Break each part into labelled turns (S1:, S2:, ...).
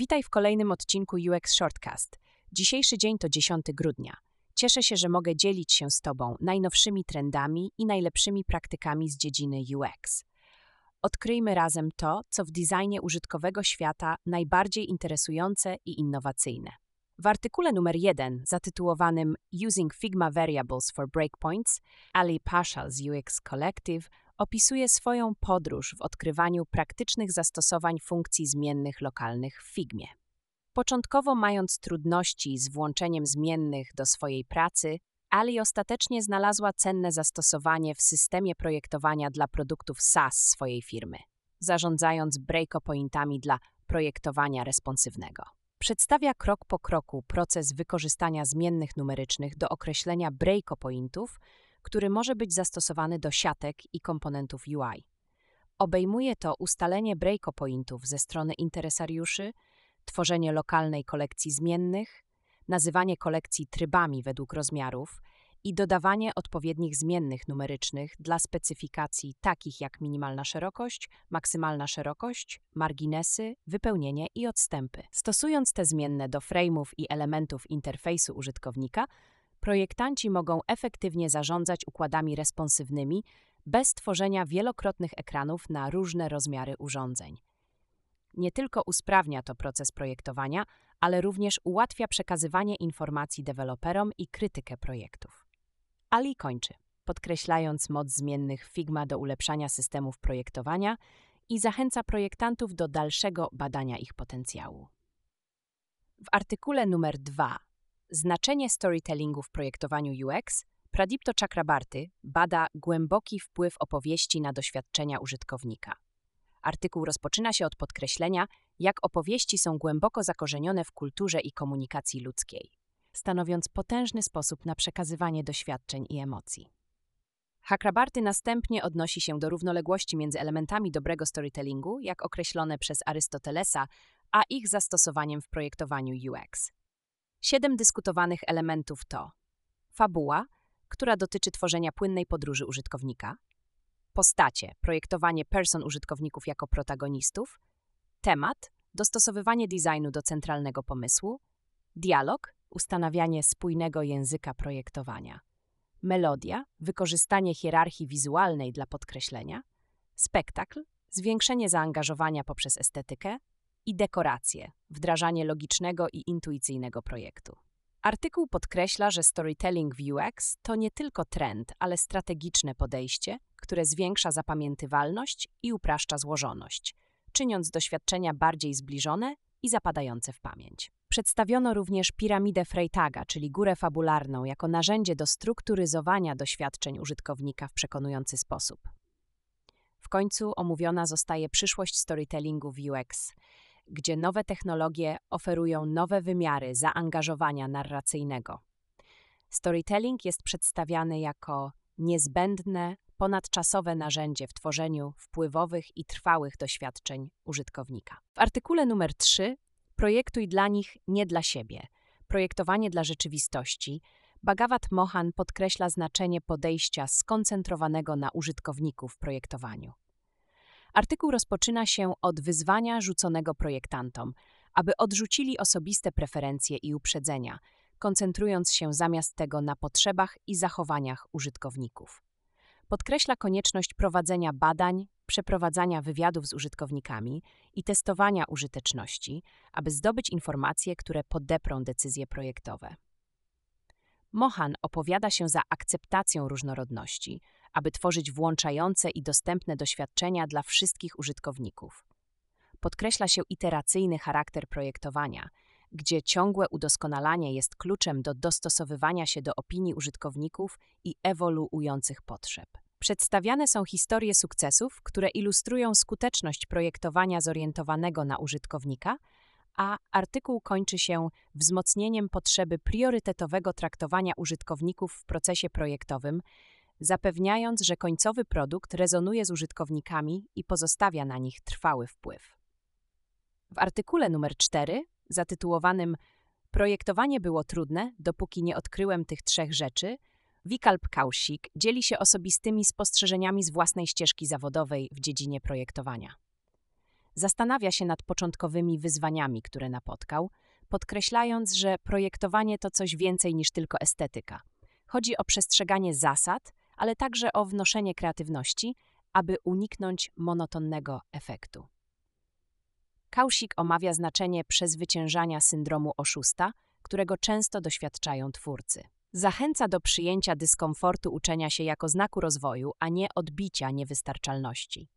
S1: Witaj w kolejnym odcinku UX Shortcast. Dzisiejszy dzień to 10 grudnia. Cieszę się, że mogę dzielić się z Tobą najnowszymi trendami i najlepszymi praktykami z dziedziny UX. Odkryjmy razem to, co w designie użytkowego świata najbardziej interesujące i innowacyjne. W artykule numer 1 zatytułowanym Using Figma Variables for Breakpoints, Ali Pasha z UX Collective opisuje swoją podróż w odkrywaniu praktycznych zastosowań funkcji zmiennych lokalnych w Figmie. Początkowo mając trudności z włączeniem zmiennych do swojej pracy, Ali ostatecznie znalazła cenne zastosowanie w systemie projektowania dla produktów SaaS swojej firmy, zarządzając breakopointami dla projektowania responsywnego. Przedstawia krok po kroku proces wykorzystania zmiennych numerycznych do określenia breakopointów, który może być zastosowany do siatek i komponentów UI. Obejmuje to ustalenie breakopointów ze strony interesariuszy, tworzenie lokalnej kolekcji zmiennych, nazywanie kolekcji trybami według rozmiarów i dodawanie odpowiednich zmiennych numerycznych dla specyfikacji takich jak minimalna szerokość, maksymalna szerokość, marginesy, wypełnienie i odstępy. Stosując te zmienne do frame'ów i elementów interfejsu użytkownika, projektanci mogą efektywnie zarządzać układami responsywnymi bez tworzenia wielokrotnych ekranów na różne rozmiary urządzeń. Nie tylko usprawnia to proces projektowania, ale również ułatwia przekazywanie informacji deweloperom i krytykę projektów. Ali kończy, podkreślając moc zmiennych Figma do ulepszania systemów projektowania i zachęca projektantów do dalszego badania ich potencjału. W artykule numer 2 Znaczenie storytellingu w projektowaniu UX Pradipto Chakrabarty bada głęboki wpływ opowieści na doświadczenia użytkownika. Artykuł rozpoczyna się od podkreślenia, jak opowieści są głęboko zakorzenione w kulturze i komunikacji ludzkiej, stanowiąc potężny sposób na przekazywanie doświadczeń i emocji. Chakrabarty następnie odnosi się do równoległości między elementami dobrego storytellingu, jak określone przez Arystotelesa, a ich zastosowaniem w projektowaniu UX. Siedem dyskutowanych elementów to fabuła, która dotyczy tworzenia płynnej podróży użytkownika, postacie, projektowanie person użytkowników jako protagonistów, temat, dostosowywanie designu do centralnego pomysłu, dialog, ustanawianie spójnego języka projektowania, melodia, wykorzystanie hierarchii wizualnej dla podkreślenia, spektakl, zwiększenie zaangażowania poprzez estetykę, i dekoracje, wdrażanie logicznego i intuicyjnego projektu. Artykuł podkreśla, że storytelling w UX to nie tylko trend, ale strategiczne podejście, które zwiększa zapamiętywalność i upraszcza złożoność, czyniąc doświadczenia bardziej zbliżone i zapadające w pamięć. Przedstawiono również piramidę Freytaga, czyli górę fabularną, jako narzędzie do strukturyzowania doświadczeń użytkownika w przekonujący sposób. W końcu omówiona zostaje przyszłość storytellingu w UX, gdzie nowe technologie oferują nowe wymiary zaangażowania narracyjnego. Storytelling jest przedstawiany jako niezbędne, ponadczasowe narzędzie w tworzeniu wpływowych i trwałych doświadczeń użytkownika. W artykule numer 3 Projektuj dla nich, nie dla siebie. Projektowanie dla rzeczywistości. Bhagavad Mohan podkreśla znaczenie podejścia skoncentrowanego na użytkowniku w projektowaniu. Artykuł rozpoczyna się od wyzwania rzuconego projektantom, aby odrzucili osobiste preferencje i uprzedzenia, koncentrując się zamiast tego na potrzebach i zachowaniach użytkowników. Podkreśla konieczność prowadzenia badań, przeprowadzania wywiadów z użytkownikami i testowania użyteczności, aby zdobyć informacje, które podeprą decyzje projektowe. Mohan opowiada się za akceptacją różnorodności, aby tworzyć włączające i dostępne doświadczenia dla wszystkich użytkowników. Podkreśla się iteracyjny charakter projektowania, gdzie ciągłe udoskonalanie jest kluczem do dostosowywania się do opinii użytkowników i ewoluujących potrzeb. Przedstawiane są historie sukcesów, które ilustrują skuteczność projektowania zorientowanego na użytkownika, a artykuł kończy się wzmocnieniem potrzeby priorytetowego traktowania użytkowników w procesie projektowym, zapewniając, że końcowy produkt rezonuje z użytkownikami i pozostawia na nich trwały wpływ. W artykule numer 4, zatytułowanym Projektowanie było trudne, dopóki nie odkryłem tych trzech rzeczy, Wikalp Kausik dzieli się osobistymi spostrzeżeniami z własnej ścieżki zawodowej w dziedzinie projektowania. zastanawia się nad początkowymi wyzwaniami, które napotkał, podkreślając, że projektowanie to coś więcej niż tylko estetyka. Chodzi o przestrzeganie zasad, ale także o wnoszenie kreatywności, aby uniknąć monotonnego efektu. Kausik omawia znaczenie przezwyciężania syndromu oszusta, którego często doświadczają twórcy. Zachęca do przyjęcia dyskomfortu uczenia się jako znaku rozwoju, a nie odbicia niewystarczalności.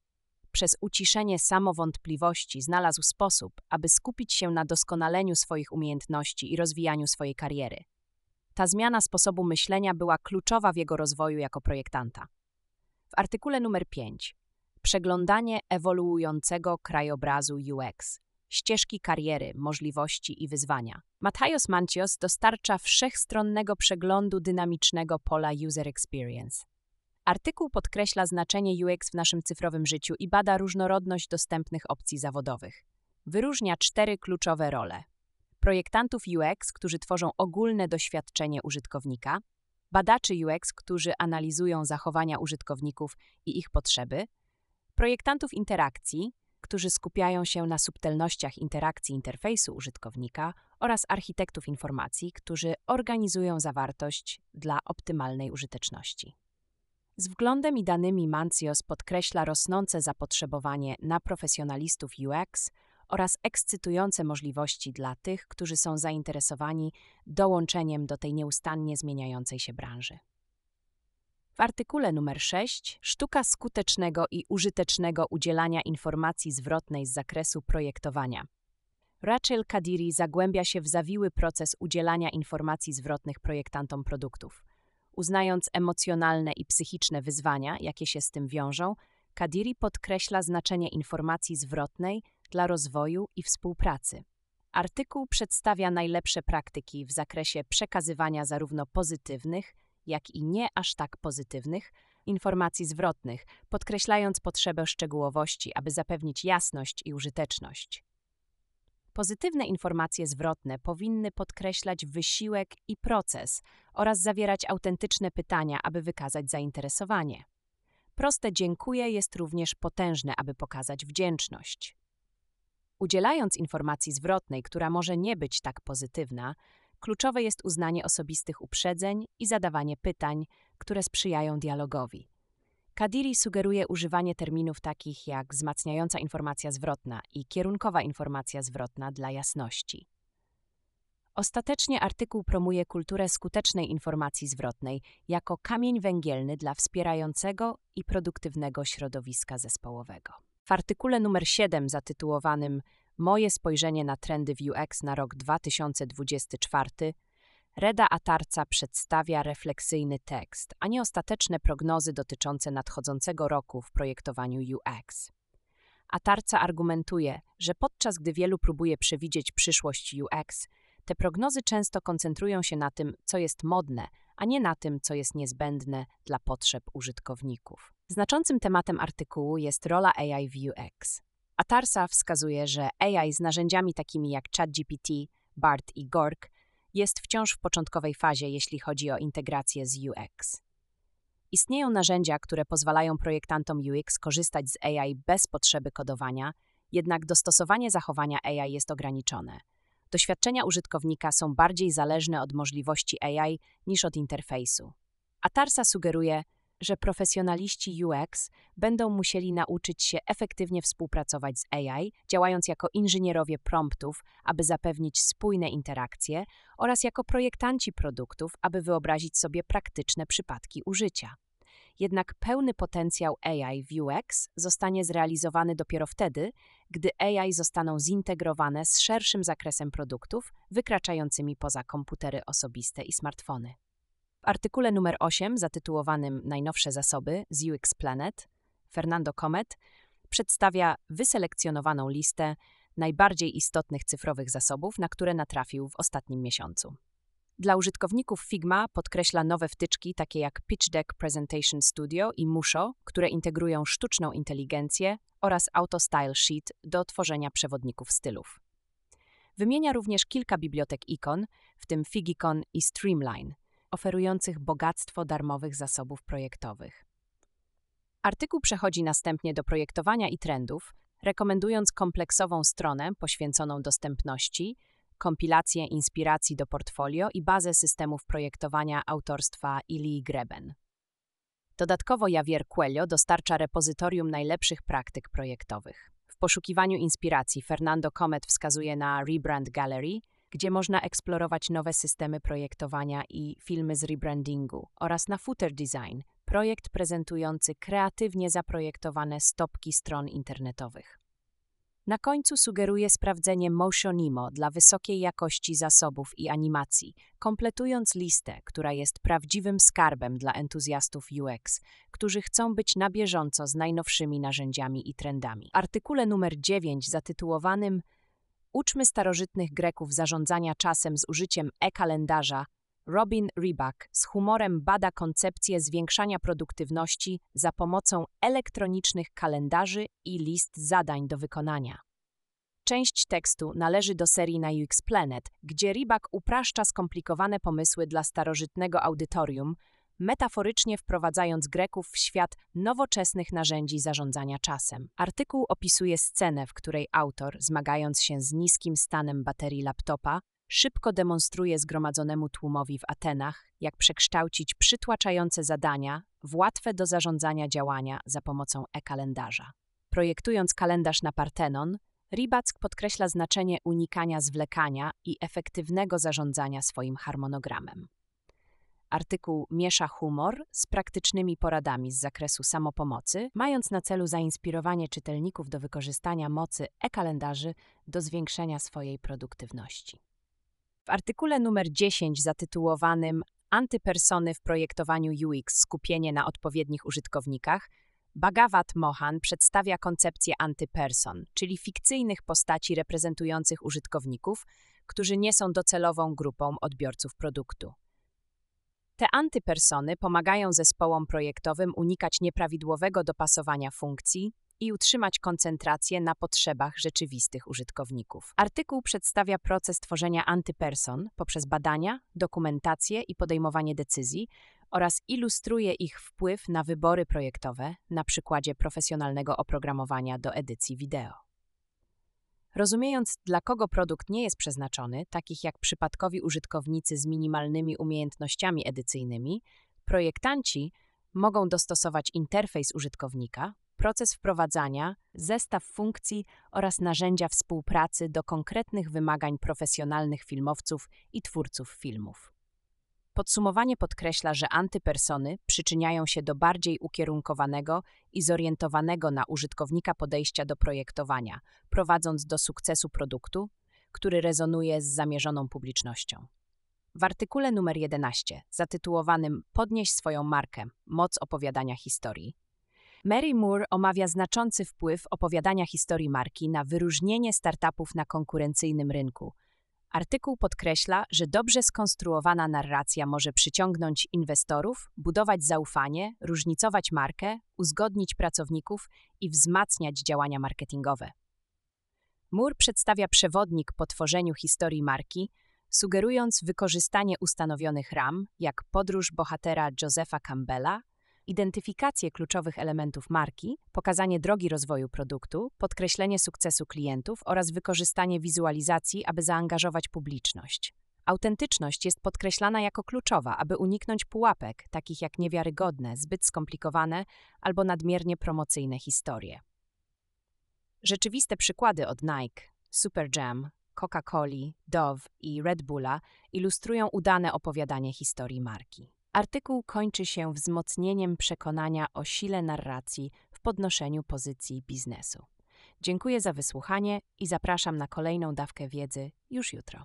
S1: Przez uciszenie samowątpliwości znalazł sposób, aby skupić się na doskonaleniu swoich umiejętności i rozwijaniu swojej kariery. Ta zmiana sposobu myślenia była kluczowa w jego rozwoju jako projektanta. W artykule numer 5 Przeglądanie ewoluującego krajobrazu UX ścieżki kariery, możliwości i wyzwania. Matthias Mancios dostarcza wszechstronnego przeglądu dynamicznego pola User Experience. Artykuł podkreśla znaczenie UX w naszym cyfrowym życiu i bada różnorodność dostępnych opcji zawodowych. Wyróżnia cztery kluczowe role. Projektantów UX, którzy tworzą ogólne doświadczenie użytkownika, badaczy UX, którzy analizują zachowania użytkowników i ich potrzeby, projektantów interakcji, którzy skupiają się na subtelnościach interakcji interfejsu użytkownika oraz architektów informacji, którzy organizują zawartość dla optymalnej użyteczności. Z wglądem i danymi Mancios podkreśla rosnące zapotrzebowanie na profesjonalistów UX oraz ekscytujące możliwości dla tych, którzy są zainteresowani dołączeniem do tej nieustannie zmieniającej się branży. W artykule numer 6 Sztuka skutecznego i użytecznego udzielania informacji zwrotnej z zakresu projektowania. Rachel Kadiri zagłębia się w zawiły proces udzielania informacji zwrotnych projektantom produktów. Uznając emocjonalne i psychiczne wyzwania, jakie się z tym wiążą, Kadiri podkreśla znaczenie informacji zwrotnej dla rozwoju i współpracy. Artykuł przedstawia najlepsze praktyki w zakresie przekazywania zarówno pozytywnych, jak i nie aż tak pozytywnych informacji zwrotnych, podkreślając potrzebę szczegółowości, aby zapewnić jasność i użyteczność. Pozytywne informacje zwrotne powinny podkreślać wysiłek i proces oraz zawierać autentyczne pytania, aby wykazać zainteresowanie. Proste dziękuję jest również potężne, aby pokazać wdzięczność. Udzielając informacji zwrotnej, która może nie być tak pozytywna, kluczowe jest uznanie osobistych uprzedzeń i zadawanie pytań, które sprzyjają dialogowi. Kadiri sugeruje używanie terminów takich jak wzmacniająca informacja zwrotna i kierunkowa informacja zwrotna dla jasności. Ostatecznie artykuł promuje kulturę skutecznej informacji zwrotnej jako kamień węgielny dla wspierającego i produktywnego środowiska zespołowego. W artykule numer 7 zatytułowanym Moje spojrzenie na trendy w UX na rok 2024 Reda Atarca przedstawia refleksyjny tekst, a nie ostateczne prognozy dotyczące nadchodzącego roku w projektowaniu UX. Atarca argumentuje, że podczas gdy wielu próbuje przewidzieć przyszłość UX, te prognozy często koncentrują się na tym, co jest modne, a nie na tym, co jest niezbędne dla potrzeb użytkowników. Znaczącym tematem artykułu jest rola AI w UX. Atarsa wskazuje, że AI z narzędziami takimi jak ChatGPT, BART i GORK jest wciąż w początkowej fazie, jeśli chodzi o integrację z UX. Istnieją narzędzia, które pozwalają projektantom UX korzystać z AI bez potrzeby kodowania, jednak dostosowanie zachowania AI jest ograniczone. Doświadczenia użytkownika są bardziej zależne od możliwości AI niż od interfejsu. Atarsa sugeruje, że profesjonaliści UX będą musieli nauczyć się efektywnie współpracować z AI, działając jako inżynierowie promptów, aby zapewnić spójne interakcje, oraz jako projektanci produktów, aby wyobrazić sobie praktyczne przypadki użycia. Jednak pełny potencjał AI w UX zostanie zrealizowany dopiero wtedy, gdy AI zostaną zintegrowane z szerszym zakresem produktów, wykraczającymi poza komputery osobiste i smartfony. W artykule numer 8 zatytułowanym Najnowsze zasoby z UX Planet Fernando Comet przedstawia wyselekcjonowaną listę najbardziej istotnych cyfrowych zasobów, na które natrafił w ostatnim miesiącu. Dla użytkowników Figma podkreśla nowe wtyczki takie jak Pitch Deck Presentation Studio i Musho, które integrują sztuczną inteligencję oraz Auto Style Sheet do tworzenia przewodników stylów. Wymienia również kilka bibliotek ikon, w tym Figicon i Streamline, oferujących bogactwo darmowych zasobów projektowych. Artykuł przechodzi następnie do projektowania i trendów, rekomendując kompleksową stronę poświęconą dostępności, kompilację inspiracji do portfolio i bazę systemów projektowania autorstwa Ili Greben. Dodatkowo Javier Coelho dostarcza repozytorium najlepszych praktyk projektowych. W poszukiwaniu inspiracji Fernando Comet wskazuje na Rebrand Gallery, gdzie można eksplorować nowe systemy projektowania i filmy z rebrandingu, oraz na Footer Design, projekt prezentujący kreatywnie zaprojektowane stopki stron internetowych. Na końcu sugeruje sprawdzenie Motionimo dla wysokiej jakości zasobów i animacji, kompletując listę, która jest prawdziwym skarbem dla entuzjastów UX, którzy chcą być na bieżąco z najnowszymi narzędziami i trendami. W artykule numer 9 zatytułowanym Uczmy starożytnych Greków zarządzania czasem z użyciem e-kalendarza Robin Rybak z humorem bada koncepcję zwiększania produktywności za pomocą elektronicznych kalendarzy i list zadań do wykonania. Część tekstu należy do serii na UX Planet, gdzie Rybak upraszcza skomplikowane pomysły dla starożytnego audytorium, metaforycznie wprowadzając Greków w świat nowoczesnych narzędzi zarządzania czasem. Artykuł opisuje scenę, w której autor, zmagając się z niskim stanem baterii laptopa, szybko demonstruje zgromadzonemu tłumowi w Atenach, jak przekształcić przytłaczające zadania w łatwe do zarządzania działania za pomocą e-kalendarza. Projektując kalendarz na Partenon, Riback podkreśla znaczenie unikania zwlekania i efektywnego zarządzania swoim harmonogramem. Artykuł miesza humor z praktycznymi poradami z zakresu samopomocy, mając na celu zainspirowanie czytelników do wykorzystania mocy e-kalendarzy do zwiększenia swojej produktywności. W artykule numer 10 zatytułowanym Antypersony w projektowaniu UX skupienie na odpowiednich użytkownikach Bhagavad Mohan przedstawia koncepcję antyperson, czyli fikcyjnych postaci reprezentujących użytkowników, którzy nie są docelową grupą odbiorców produktu. Te antypersony pomagają zespołom projektowym unikać nieprawidłowego dopasowania funkcji, i utrzymać koncentrację na potrzebach rzeczywistych użytkowników. Artykuł przedstawia proces tworzenia antyperson poprzez badania, dokumentację i podejmowanie decyzji oraz ilustruje ich wpływ na wybory projektowe na przykładzie profesjonalnego oprogramowania do edycji wideo. Rozumiejąc, dla kogo produkt nie jest przeznaczony, takich jak przypadkowi użytkownicy z minimalnymi umiejętnościami edycyjnymi, projektanci mogą dostosować interfejs użytkownika, proces wprowadzania, zestaw funkcji oraz narzędzia współpracy do konkretnych wymagań profesjonalnych filmowców i twórców filmów. Podsumowanie podkreśla, że antypersony przyczyniają się do bardziej ukierunkowanego i zorientowanego na użytkownika podejścia do projektowania, prowadząc do sukcesu produktu, który rezonuje z zamierzoną publicznością. W artykule numer 11, zatytułowanym Podnieś swoją markę moc opowiadania historii, Mary Moore omawia znaczący wpływ opowiadania historii marki na wyróżnienie startupów na konkurencyjnym rynku. Artykuł podkreśla, że dobrze skonstruowana narracja może przyciągnąć inwestorów, budować zaufanie, różnicować markę, uzgodnić pracowników i wzmacniać działania marketingowe. Moore przedstawia przewodnik po tworzeniu historii marki, sugerując wykorzystanie ustanowionych ram, jak podróż bohatera Josepha Campbella, identyfikację kluczowych elementów marki, pokazanie drogi rozwoju produktu, podkreślenie sukcesu klientów oraz wykorzystanie wizualizacji, aby zaangażować publiczność. Autentyczność jest podkreślana jako kluczowa, aby uniknąć pułapek, takich jak niewiarygodne, zbyt skomplikowane albo nadmiernie promocyjne historie. Rzeczywiste przykłady od Nike, Superjam, Coca-Coli, Dove i Red Bulla ilustrują udane opowiadanie historii marki. Artykuł kończy się wzmocnieniem przekonania o sile narracji w podnoszeniu pozycji biznesu. Dziękuję za wysłuchanie i zapraszam na kolejną dawkę wiedzy już jutro.